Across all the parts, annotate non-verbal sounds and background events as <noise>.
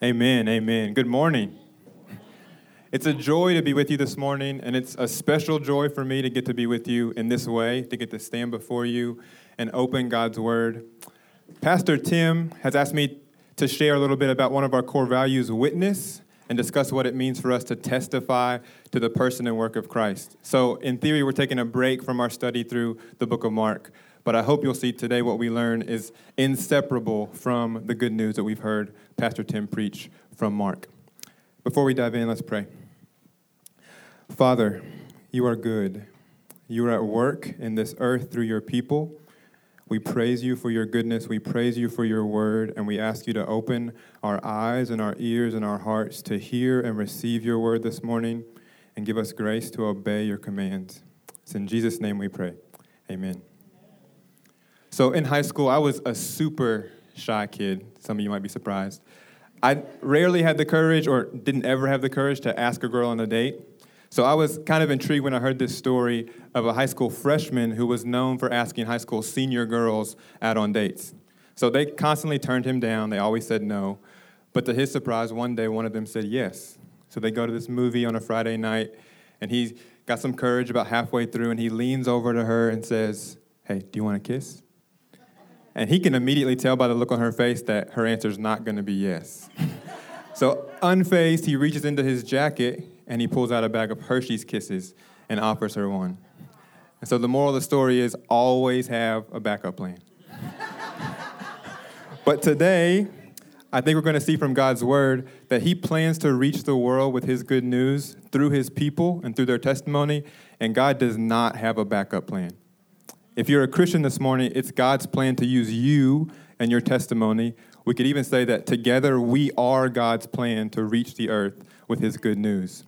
Amen. Amen. Good morning. It's a joy to be with you this morning, and it's a special joy for me to get to be with you in this way, to get to stand before you and open God's Word. Pastor Tim has asked me to share a little bit about one of our core values, witness, and discuss what it means for us to testify to the person and work of Christ. So, in theory, we're taking a break from our study through the book of Mark. But I hope you'll see today what we learn is inseparable from the good news that we've heard Pastor Tim preach from Mark. Before we dive in, let's pray. Father, you are good. You are at work in this earth through your people. We praise you for your goodness. We praise you for your word. And we ask you to open our eyes and our ears and our hearts to hear and receive your word this morning and give us grace to obey your commands. It's in Jesus' name we pray. Amen. So in high school, I was a super shy kid. Some of you might be surprised. I rarely had the courage, or didn't ever have the courage, to ask a girl on a date. So I was kind of intrigued when I heard this story of a high school freshman who was known for asking high school senior girls out on dates. So they constantly turned him down, they always said no. But to his surprise, one day one of them said yes. So they go to this movie on a Friday night, and he got some courage about halfway through, and he leans over to her and says, Hey, do you want a kiss? And he can immediately tell by the look on her face that her answer is not going to be yes. so, unfazed, he reaches into his jacket and he pulls out a bag of Hershey's Kisses and offers her one. And so, the moral of the story is always have a backup plan. <laughs> but today, I think we're going to see from God's word that He plans to reach the world with His good news through His people and through their testimony, and God does not have a backup plan. If you're a Christian this morning, it's God's plan to use you and your testimony. We could even say that together we are God's plan to reach the earth with his good news.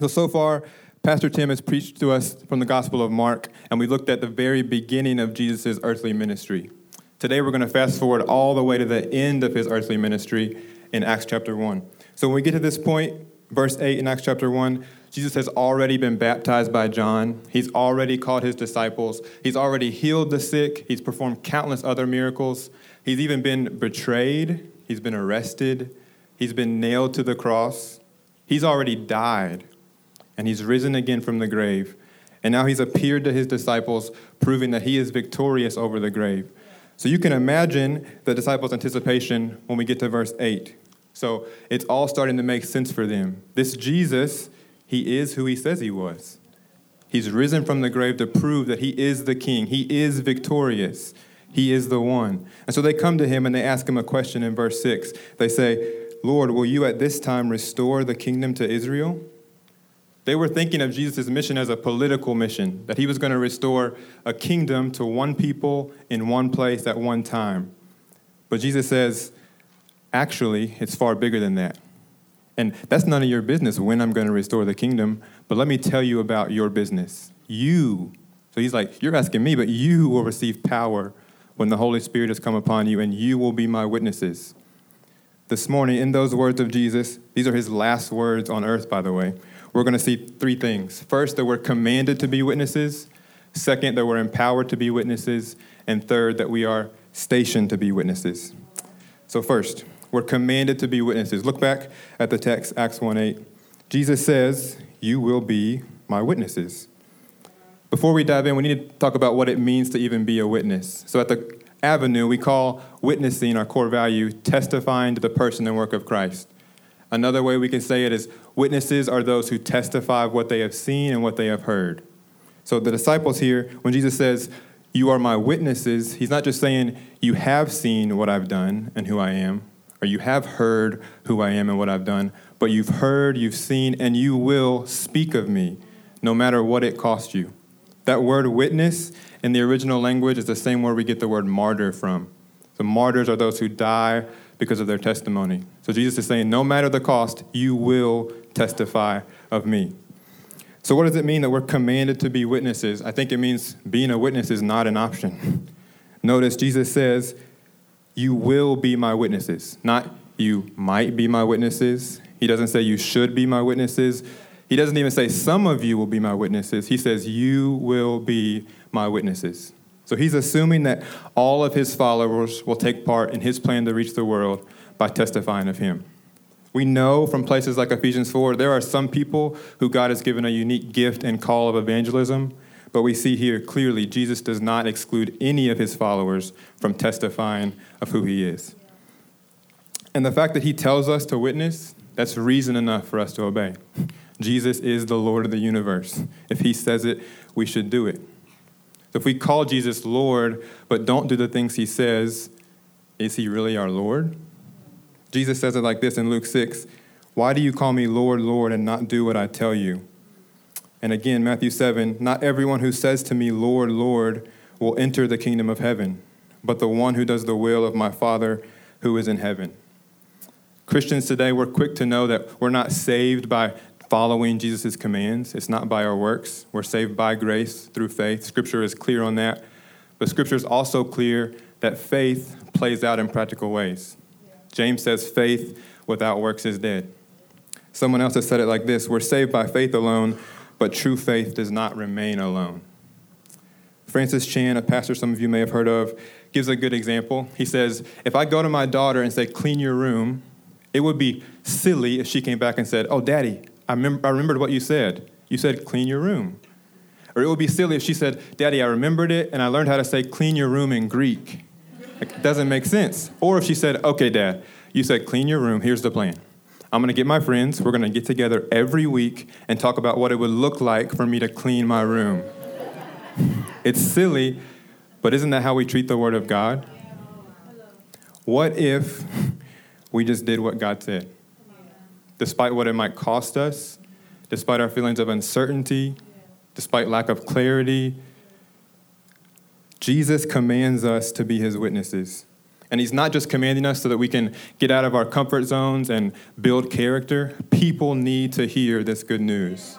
So, so far, Pastor Tim has preached to us from the Gospel of Mark, and we looked at the very beginning of Jesus' earthly ministry. Today, we're going to fast forward all the way to the end of his earthly ministry in Acts chapter 1. So, when we get to this point, verse 8 in Acts chapter 1, Jesus has already been baptized by John. He's already called his disciples. He's already healed the sick. He's performed countless other miracles. He's even been betrayed. He's been arrested. He's been nailed to the cross. He's already died. And he's risen again from the grave. And now he's appeared to his disciples, proving that he is victorious over the grave. So you can imagine the disciples' anticipation when we get to verse 8. So it's all starting to make sense for them. This Jesus he is who he says he was. He's risen from the grave to prove that he is the king. He is victorious. He is the one. And so they come to him and they ask him a question in verse 6. They say, Lord, will you at this time restore the kingdom to Israel? They were thinking of Jesus' mission as a political mission, that he was going to restore a kingdom to one people in one place at one time. But Jesus says, actually, it's far bigger than that. And that's none of your business when I'm going to restore the kingdom. But let me tell you about your business. You. So he's like, You're asking me, but you will receive power when the Holy Spirit has come upon you, and you will be my witnesses. This morning, in those words of Jesus, these are his last words on earth, by the way, we're going to see three things. First, that we're commanded to be witnesses. Second, that we're empowered to be witnesses. And third, that we are stationed to be witnesses. So, first, we're commanded to be witnesses. Look back at the text, Acts 1 8. Jesus says, You will be my witnesses. Before we dive in, we need to talk about what it means to even be a witness. So at the Avenue, we call witnessing our core value testifying to the person and work of Christ. Another way we can say it is witnesses are those who testify of what they have seen and what they have heard. So the disciples here, when Jesus says, You are my witnesses, he's not just saying, You have seen what I've done and who I am, or you have heard who I am and what I've done, but you've heard, you've seen, and you will speak of me, no matter what it costs you. That word witness in the original language is the same word we get the word martyr from. So, martyrs are those who die because of their testimony. So, Jesus is saying, no matter the cost, you will testify of me. So, what does it mean that we're commanded to be witnesses? I think it means being a witness is not an option. <laughs> Notice Jesus says, you will be my witnesses. Not you might be my witnesses. He doesn't say you should be my witnesses. He doesn't even say some of you will be my witnesses. He says you will be my witnesses. So he's assuming that all of his followers will take part in his plan to reach the world by testifying of him. We know from places like Ephesians 4, there are some people who God has given a unique gift and call of evangelism, but we see here clearly Jesus does not exclude any of his followers from testifying of who he is. And the fact that he tells us to witness, that's reason enough for us to obey. Jesus is the Lord of the universe. If he says it, we should do it. If we call Jesus Lord, but don't do the things he says, is he really our Lord? Jesus says it like this in Luke 6 Why do you call me Lord, Lord, and not do what I tell you? And again, Matthew 7 Not everyone who says to me, Lord, Lord, will enter the kingdom of heaven, but the one who does the will of my Father who is in heaven. Christians today, we're quick to know that we're not saved by following Jesus' commands. It's not by our works. We're saved by grace through faith. Scripture is clear on that. But Scripture is also clear that faith plays out in practical ways. James says, faith without works is dead. Someone else has said it like this We're saved by faith alone, but true faith does not remain alone. Francis Chan, a pastor some of you may have heard of, gives a good example. He says, If I go to my daughter and say, clean your room, it would be silly if she came back and said, Oh, daddy, I, I remembered what you said. You said, clean your room. Or it would be silly if she said, Daddy, I remembered it and I learned how to say clean your room in Greek. It doesn't make sense. Or if she said, Okay, Dad, you said clean your room, here's the plan. I'm gonna get my friends, we're gonna get together every week and talk about what it would look like for me to clean my room. <laughs> it's silly, but isn't that how we treat the Word of God? What if we just did what God said? despite what it might cost us, despite our feelings of uncertainty, despite lack of clarity. Jesus commands us to be his witnesses. And he's not just commanding us so that we can get out of our comfort zones and build character. People need to hear this good news.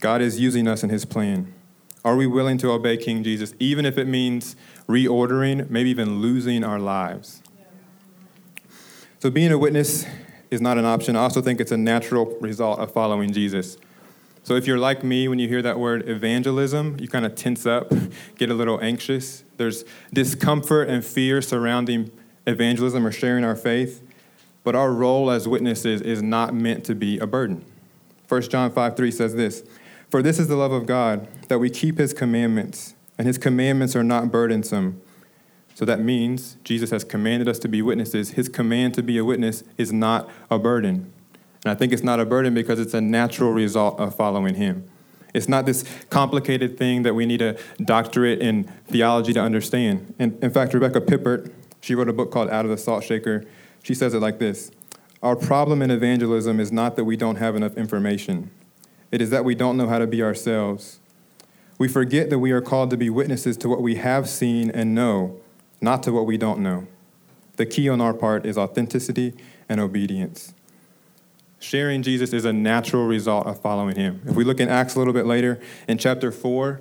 God is using us in his plan. Are we willing to obey King Jesus, even if it means reordering, maybe even losing our lives? So, being a witness is not an option. I also think it's a natural result of following Jesus. So if you're like me, when you hear that word evangelism, you kind of tense up, <laughs> get a little anxious. There's discomfort and fear surrounding evangelism or sharing our faith. But our role as witnesses is not meant to be a burden. 1 John 5 3 says this For this is the love of God, that we keep his commandments, and his commandments are not burdensome. So that means Jesus has commanded us to be witnesses. His command to be a witness is not a burden. And I think it's not a burden because it's a natural result of following him. It's not this complicated thing that we need a doctorate in theology to understand. And in fact, Rebecca Pippert, she wrote a book called Out of the Salt Shaker. She says it like this Our problem in evangelism is not that we don't have enough information, it is that we don't know how to be ourselves. We forget that we are called to be witnesses to what we have seen and know not to what we don't know. The key on our part is authenticity and obedience. Sharing Jesus is a natural result of following him. If we look in Acts a little bit later, in chapter 4,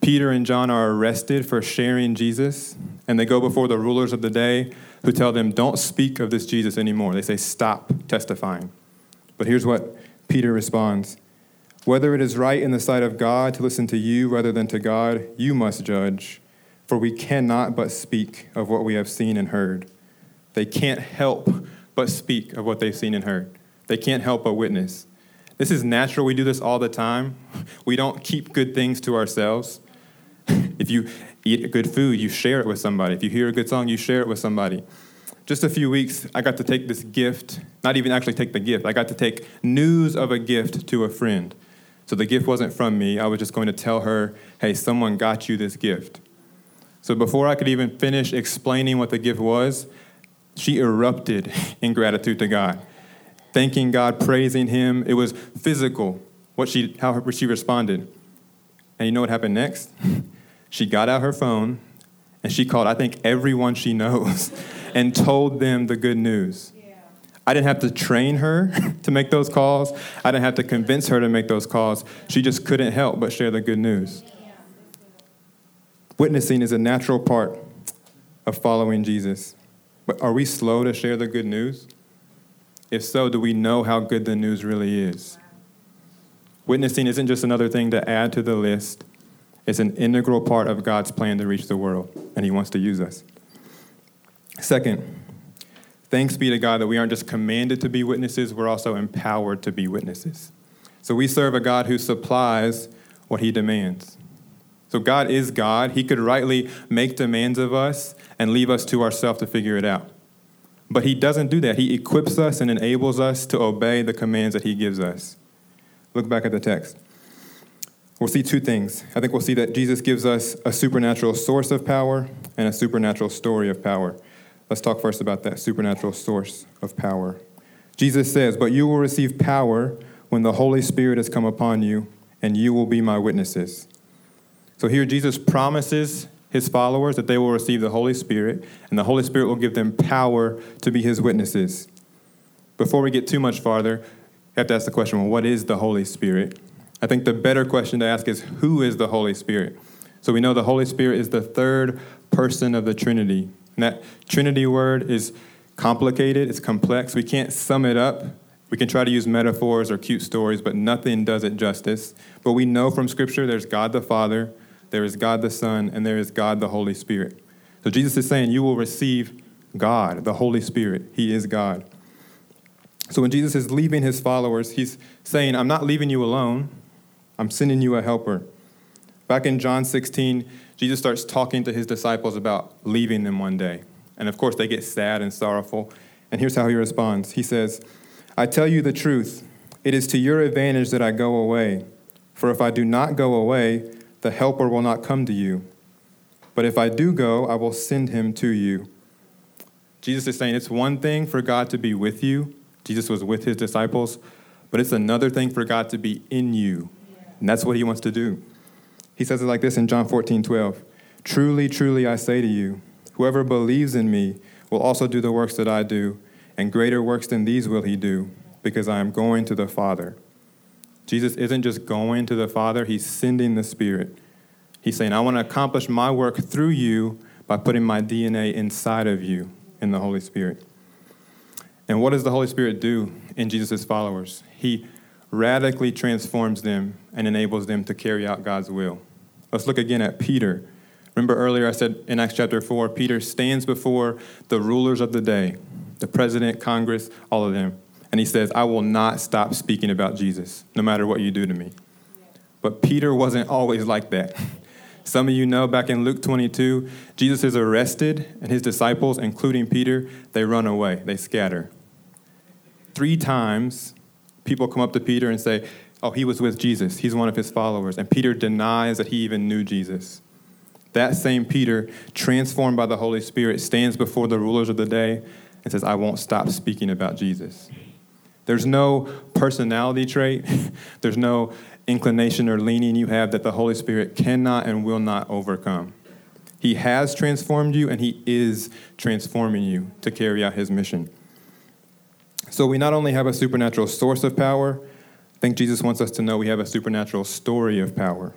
Peter and John are arrested for sharing Jesus, and they go before the rulers of the day who tell them, Don't speak of this Jesus anymore. They say, Stop testifying. But here's what Peter responds Whether it is right in the sight of God to listen to you rather than to God, you must judge for we cannot but speak of what we have seen and heard. They can't help but speak of what they've seen and heard. They can't help but witness. This is natural. We do this all the time. <laughs> We don't keep good things to ourselves. <laughs> If you eat good food, you share it with somebody. If you hear a good song, you share it with somebody. Just a few weeks, I got to take this gift, not even actually take the gift, I got to take news of a gift to a friend. So the gift wasn't from me. I was just going to tell her, hey, someone got you this gift. So before I could even finish explaining what the gift was, she erupted <laughs> in gratitude to God, thanking God, praising Him. It was physical, what she, how she responded. And you know what happened next? <laughs> She got out her phone and she called, I think, everyone she knows <laughs> and told them the good news. I didn't have to train her <laughs> to make those calls. I didn't have to convince her to make those calls. She just couldn't help but share the good news. Witnessing is a natural part of following Jesus. But are we slow to share the good news? If so, do we know how good the news really is? Witnessing isn't just another thing to add to the list, it's an integral part of God's plan to reach the world, and He wants to use us. Second, Thanks be to God that we aren't just commanded to be witnesses, we're also empowered to be witnesses. So we serve a God who supplies what he demands. So God is God. He could rightly make demands of us and leave us to ourselves to figure it out. But he doesn't do that. He equips us and enables us to obey the commands that he gives us. Look back at the text. We'll see two things. I think we'll see that Jesus gives us a supernatural source of power and a supernatural story of power. Let's talk first about that supernatural source of power. Jesus says, But you will receive power when the Holy Spirit has come upon you, and you will be my witnesses. So here Jesus promises his followers that they will receive the Holy Spirit, and the Holy Spirit will give them power to be his witnesses. Before we get too much farther, you have to ask the question well, what is the Holy Spirit? I think the better question to ask is who is the Holy Spirit? So we know the Holy Spirit is the third person of the Trinity. And that Trinity word is complicated, it's complex. We can't sum it up. We can try to use metaphors or cute stories, but nothing does it justice. But we know from Scripture there's God the Father, there is God the Son, and there is God the Holy Spirit. So Jesus is saying you will receive God, the Holy Spirit. He is God. So when Jesus is leaving his followers, he's saying, I'm not leaving you alone, I'm sending you a helper. Back in John 16, Jesus starts talking to his disciples about leaving them one day. And of course, they get sad and sorrowful. And here's how he responds He says, I tell you the truth, it is to your advantage that I go away. For if I do not go away, the Helper will not come to you. But if I do go, I will send him to you. Jesus is saying it's one thing for God to be with you. Jesus was with his disciples, but it's another thing for God to be in you. And that's what he wants to do. He says it like this in John 14, 12. Truly, truly, I say to you, whoever believes in me will also do the works that I do, and greater works than these will he do, because I am going to the Father. Jesus isn't just going to the Father, He's sending the Spirit. He's saying, I want to accomplish my work through you by putting my DNA inside of you in the Holy Spirit. And what does the Holy Spirit do in Jesus' followers? He radically transforms them and enables them to carry out God's will. Let's look again at Peter. Remember earlier I said in Acts chapter 4, Peter stands before the rulers of the day, the president, Congress, all of them. And he says, I will not stop speaking about Jesus, no matter what you do to me. But Peter wasn't always like that. Some of you know back in Luke 22, Jesus is arrested, and his disciples, including Peter, they run away, they scatter. Three times, people come up to Peter and say, Oh, he was with Jesus, he's one of his followers. And Peter denies that he even knew Jesus. That same Peter, transformed by the Holy Spirit, stands before the rulers of the day and says, I won't stop speaking about Jesus. There's no personality trait, <laughs> there's no inclination or leaning you have that the Holy Spirit cannot and will not overcome. He has transformed you and He is transforming you to carry out His mission. So we not only have a supernatural source of power, I think Jesus wants us to know we have a supernatural story of power.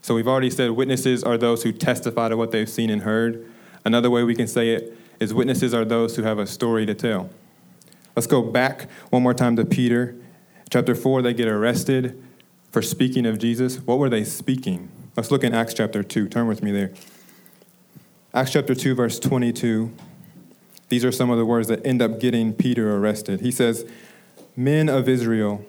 So we've already said witnesses are those who testify to what they've seen and heard. Another way we can say it is witnesses are those who have a story to tell. Let's go back one more time to Peter. Chapter 4, they get arrested for speaking of Jesus. What were they speaking? Let's look in Acts chapter 2. Turn with me there. Acts chapter 2, verse 22. These are some of the words that end up getting Peter arrested. He says, Men of Israel,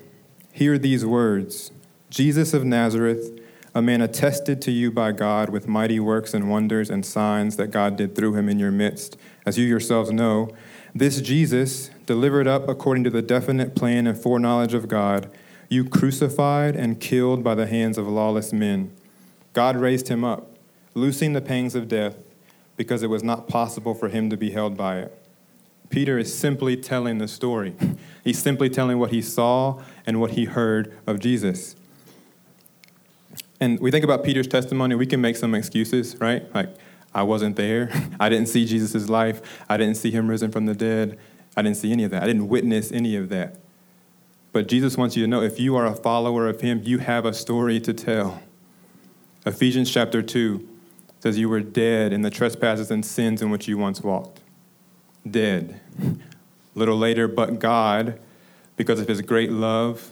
hear these words Jesus of Nazareth, a man attested to you by God with mighty works and wonders and signs that God did through him in your midst, as you yourselves know. This Jesus, delivered up according to the definite plan and foreknowledge of God, you crucified and killed by the hands of lawless men. God raised him up, loosing the pangs of death, because it was not possible for him to be held by it. Peter is simply telling the story. <laughs> He's simply telling what he saw and what he heard of Jesus. And we think about Peter's testimony, we can make some excuses, right? Like, I wasn't there. <laughs> I didn't see Jesus' life. I didn't see him risen from the dead. I didn't see any of that. I didn't witness any of that. But Jesus wants you to know if you are a follower of him, you have a story to tell. Ephesians chapter 2 says, You were dead in the trespasses and sins in which you once walked. Dead. A <laughs> little later, but God, because of his great love,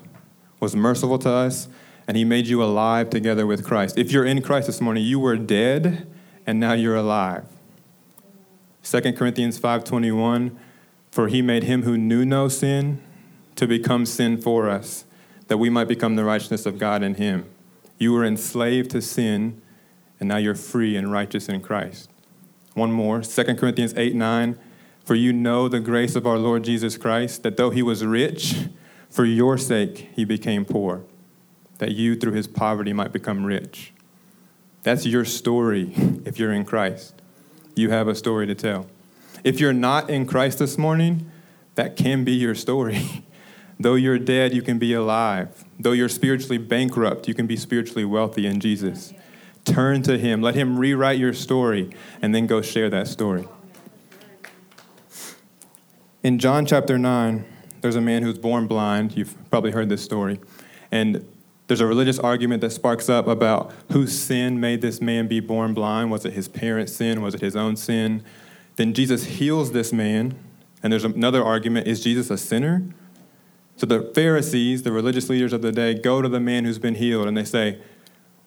was merciful to us, and he made you alive together with Christ. If you're in Christ this morning, you were dead and now you're alive. 2 Corinthians 5:21 For he made him who knew no sin to become sin for us, that we might become the righteousness of God in him. You were enslaved to sin, and now you're free and righteous in Christ. One more, 2 Corinthians 8 9. For you know the grace of our Lord Jesus Christ, that though he was rich, for your sake he became poor, that you through his poverty might become rich. That's your story if you're in Christ. You have a story to tell. If you're not in Christ this morning, that can be your story. <laughs> Though you're dead, you can be alive. Though you're spiritually bankrupt, you can be spiritually wealthy in Jesus. Turn to Him. Let Him rewrite your story, and then go share that story. In John chapter 9, there's a man who's born blind. You've probably heard this story. And there's a religious argument that sparks up about whose sin made this man be born blind. Was it his parents' sin? Was it his own sin? Then Jesus heals this man, and there's another argument is Jesus a sinner? So the Pharisees, the religious leaders of the day, go to the man who's been healed and they say,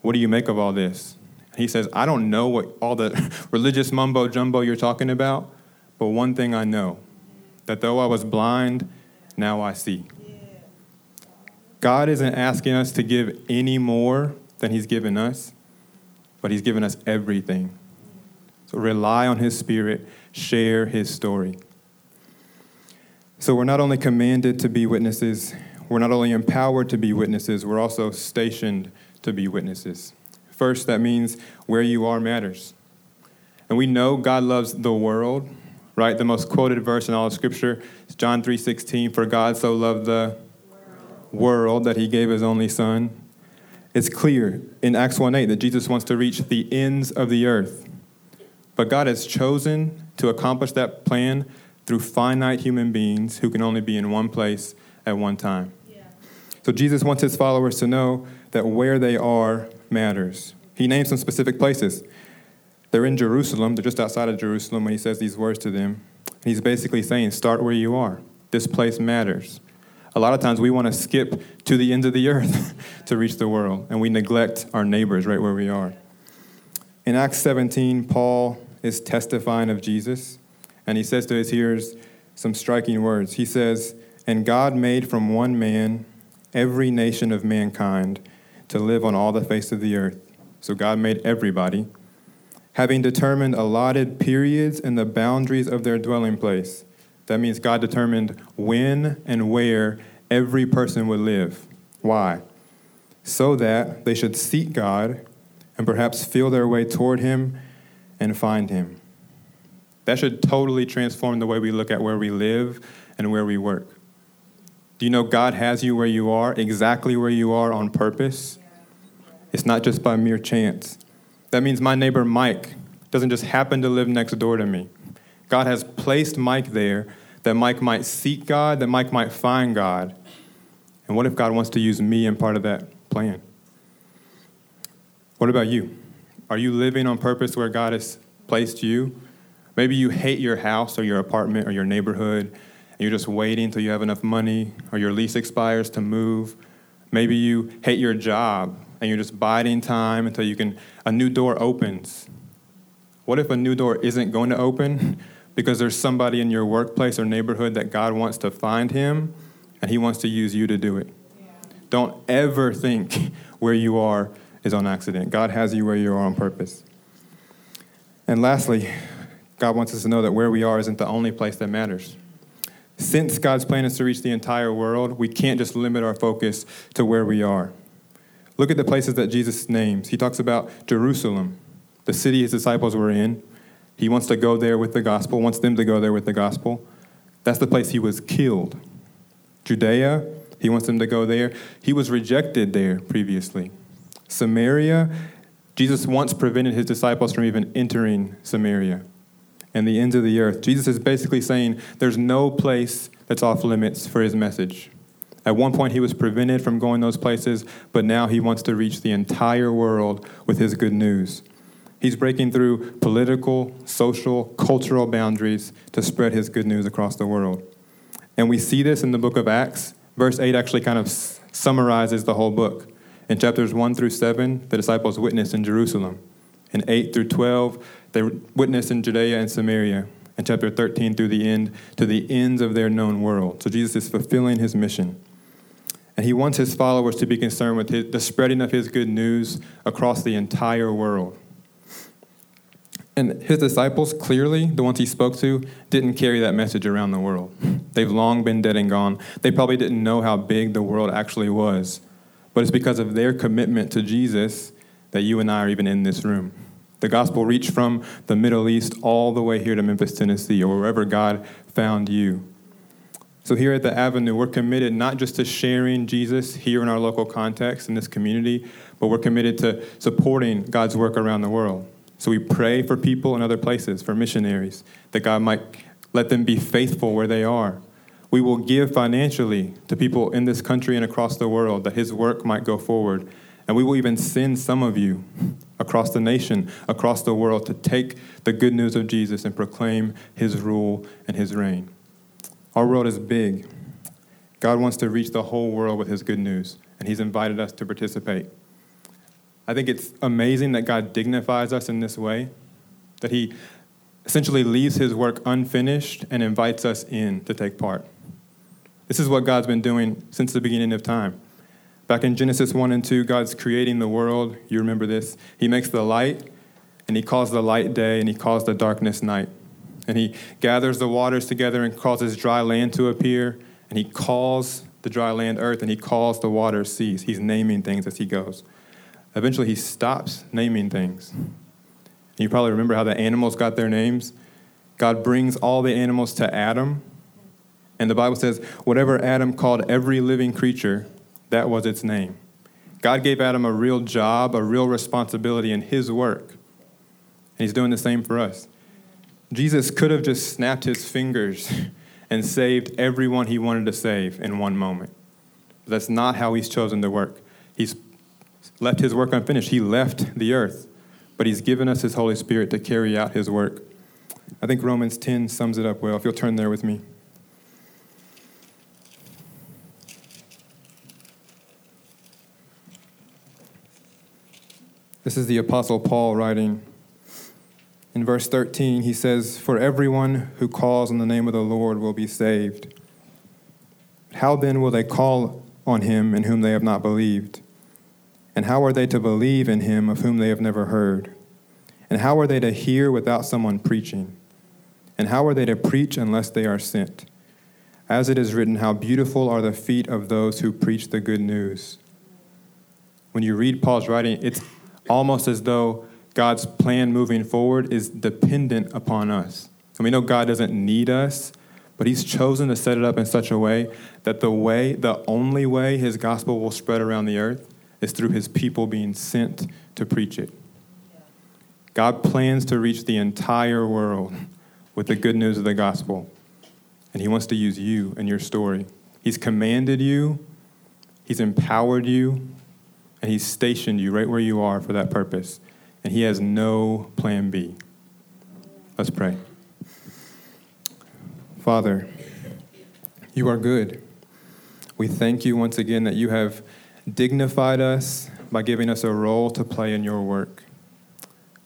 What do you make of all this? And He says, I don't know what all the <laughs> religious mumbo jumbo you're talking about, but one thing I know that though I was blind, now I see. God isn't asking us to give any more than He's given us, but He's given us everything. So rely on His Spirit, share His story. So we're not only commanded to be witnesses, we're not only empowered to be witnesses, we're also stationed to be witnesses. First, that means where you are matters. And we know God loves the world, right? The most quoted verse in all of Scripture is John 3:16, for God so loved the world that he gave his only son. It's clear in Acts 1:8 that Jesus wants to reach the ends of the earth. But God has chosen to accomplish that plan through finite human beings who can only be in one place at one time. Yeah. So Jesus wants his followers to know that where they are matters. He names some specific places. They're in Jerusalem, they're just outside of Jerusalem when he says these words to them. He's basically saying, Start where you are. This place matters. A lot of times we want to skip to the ends of the earth <laughs> to reach the world, and we neglect our neighbors right where we are. In Acts 17, Paul is testifying of Jesus, and he says to his hearers some striking words. He says, And God made from one man every nation of mankind to live on all the face of the earth. So God made everybody, having determined allotted periods and the boundaries of their dwelling place. That means God determined when and where every person would live. Why? So that they should seek God and perhaps feel their way toward Him and find Him. That should totally transform the way we look at where we live and where we work. Do you know God has you where you are, exactly where you are on purpose? It's not just by mere chance. That means my neighbor Mike doesn't just happen to live next door to me. God has placed Mike there that Mike might seek God, that Mike might find God. And what if God wants to use me in part of that plan? What about you? Are you living on purpose where God has placed you? Maybe you hate your house or your apartment or your neighborhood, and you're just waiting until you have enough money or your lease expires to move. Maybe you hate your job and you're just biding time until you can a new door opens. What if a new door isn't going to open because there's somebody in your workplace or neighborhood that God wants to find him and he wants to use you to do it? Yeah. Don't ever think <laughs> where you are is on accident. God has you where you are on purpose. And lastly, God wants us to know that where we are isn't the only place that matters. Since God's plan is to reach the entire world, we can't just limit our focus to where we are. Look at the places that Jesus names. He talks about Jerusalem, the city his disciples were in. He wants to go there with the gospel, wants them to go there with the gospel. That's the place he was killed. Judea, he wants them to go there. He was rejected there previously. Samaria, Jesus once prevented his disciples from even entering Samaria and the ends of the earth. Jesus is basically saying there's no place that's off limits for his message. At one point, he was prevented from going those places, but now he wants to reach the entire world with his good news. He's breaking through political, social, cultural boundaries to spread his good news across the world. And we see this in the book of Acts. Verse 8 actually kind of summarizes the whole book. In chapters 1 through 7, the disciples witnessed in Jerusalem. In 8 through 12, they witnessed in Judea and Samaria. in chapter 13 through the end to the ends of their known world. So Jesus is fulfilling his mission. And he wants his followers to be concerned with his, the spreading of his good news across the entire world. And his disciples, clearly, the ones he spoke to, didn't carry that message around the world. They've long been dead and gone. They probably didn't know how big the world actually was. But it's because of their commitment to Jesus that you and I are even in this room. The gospel reached from the Middle East all the way here to Memphis, Tennessee, or wherever God found you. So, here at the Avenue, we're committed not just to sharing Jesus here in our local context in this community, but we're committed to supporting God's work around the world. So we pray for people in other places, for missionaries, that God might let them be faithful where they are. We will give financially to people in this country and across the world that His work might go forward. And we will even send some of you across the nation, across the world, to take the good news of Jesus and proclaim His rule and His reign. Our world is big. God wants to reach the whole world with His good news, and He's invited us to participate. I think it's amazing that God dignifies us in this way, that He essentially leaves His work unfinished and invites us in to take part. This is what God's been doing since the beginning of time. Back in Genesis 1 and 2, God's creating the world. You remember this. He makes the light, and He calls the light day, and He calls the darkness night. And He gathers the waters together and causes dry land to appear, and He calls the dry land earth, and He calls the waters seas. He's naming things as He goes eventually he stops naming things. You probably remember how the animals got their names. God brings all the animals to Adam, and the Bible says, whatever Adam called every living creature, that was its name. God gave Adam a real job, a real responsibility in his work. And he's doing the same for us. Jesus could have just snapped his fingers <laughs> and saved everyone he wanted to save in one moment. But that's not how he's chosen to work. He's left his work unfinished. He left the earth, but he's given us his Holy Spirit to carry out his work. I think Romans 10 sums it up well. If you'll turn there with me. This is the Apostle Paul writing. In verse 13, he says, For everyone who calls on the name of the Lord will be saved. How then will they call on him in whom they have not believed? And how are they to believe in him of whom they have never heard? And how are they to hear without someone preaching? And how are they to preach unless they are sent? As it is written, How beautiful are the feet of those who preach the good news. When you read Paul's writing, it's almost as though God's plan moving forward is dependent upon us. And we know God doesn't need us, but He's chosen to set it up in such a way that the way, the only way His gospel will spread around the earth is through his people being sent to preach it. God plans to reach the entire world with the good news of the gospel, and he wants to use you and your story. He's commanded you, he's empowered you, and he's stationed you right where you are for that purpose. And he has no plan B. Let's pray. Father, you are good. We thank you once again that you have dignified us by giving us a role to play in your work.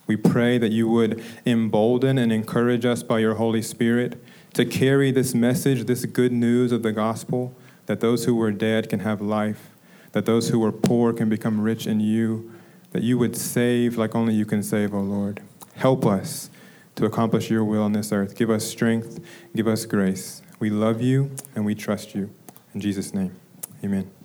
We pray that you would embolden and encourage us by your Holy Spirit to carry this message, this good news of the gospel, that those who were dead can have life, that those who were poor can become rich in you, that you would save like only you can save, O oh Lord. Help us to accomplish your will on this earth. Give us strength, give us grace. We love you and we trust you. In Jesus' name, amen.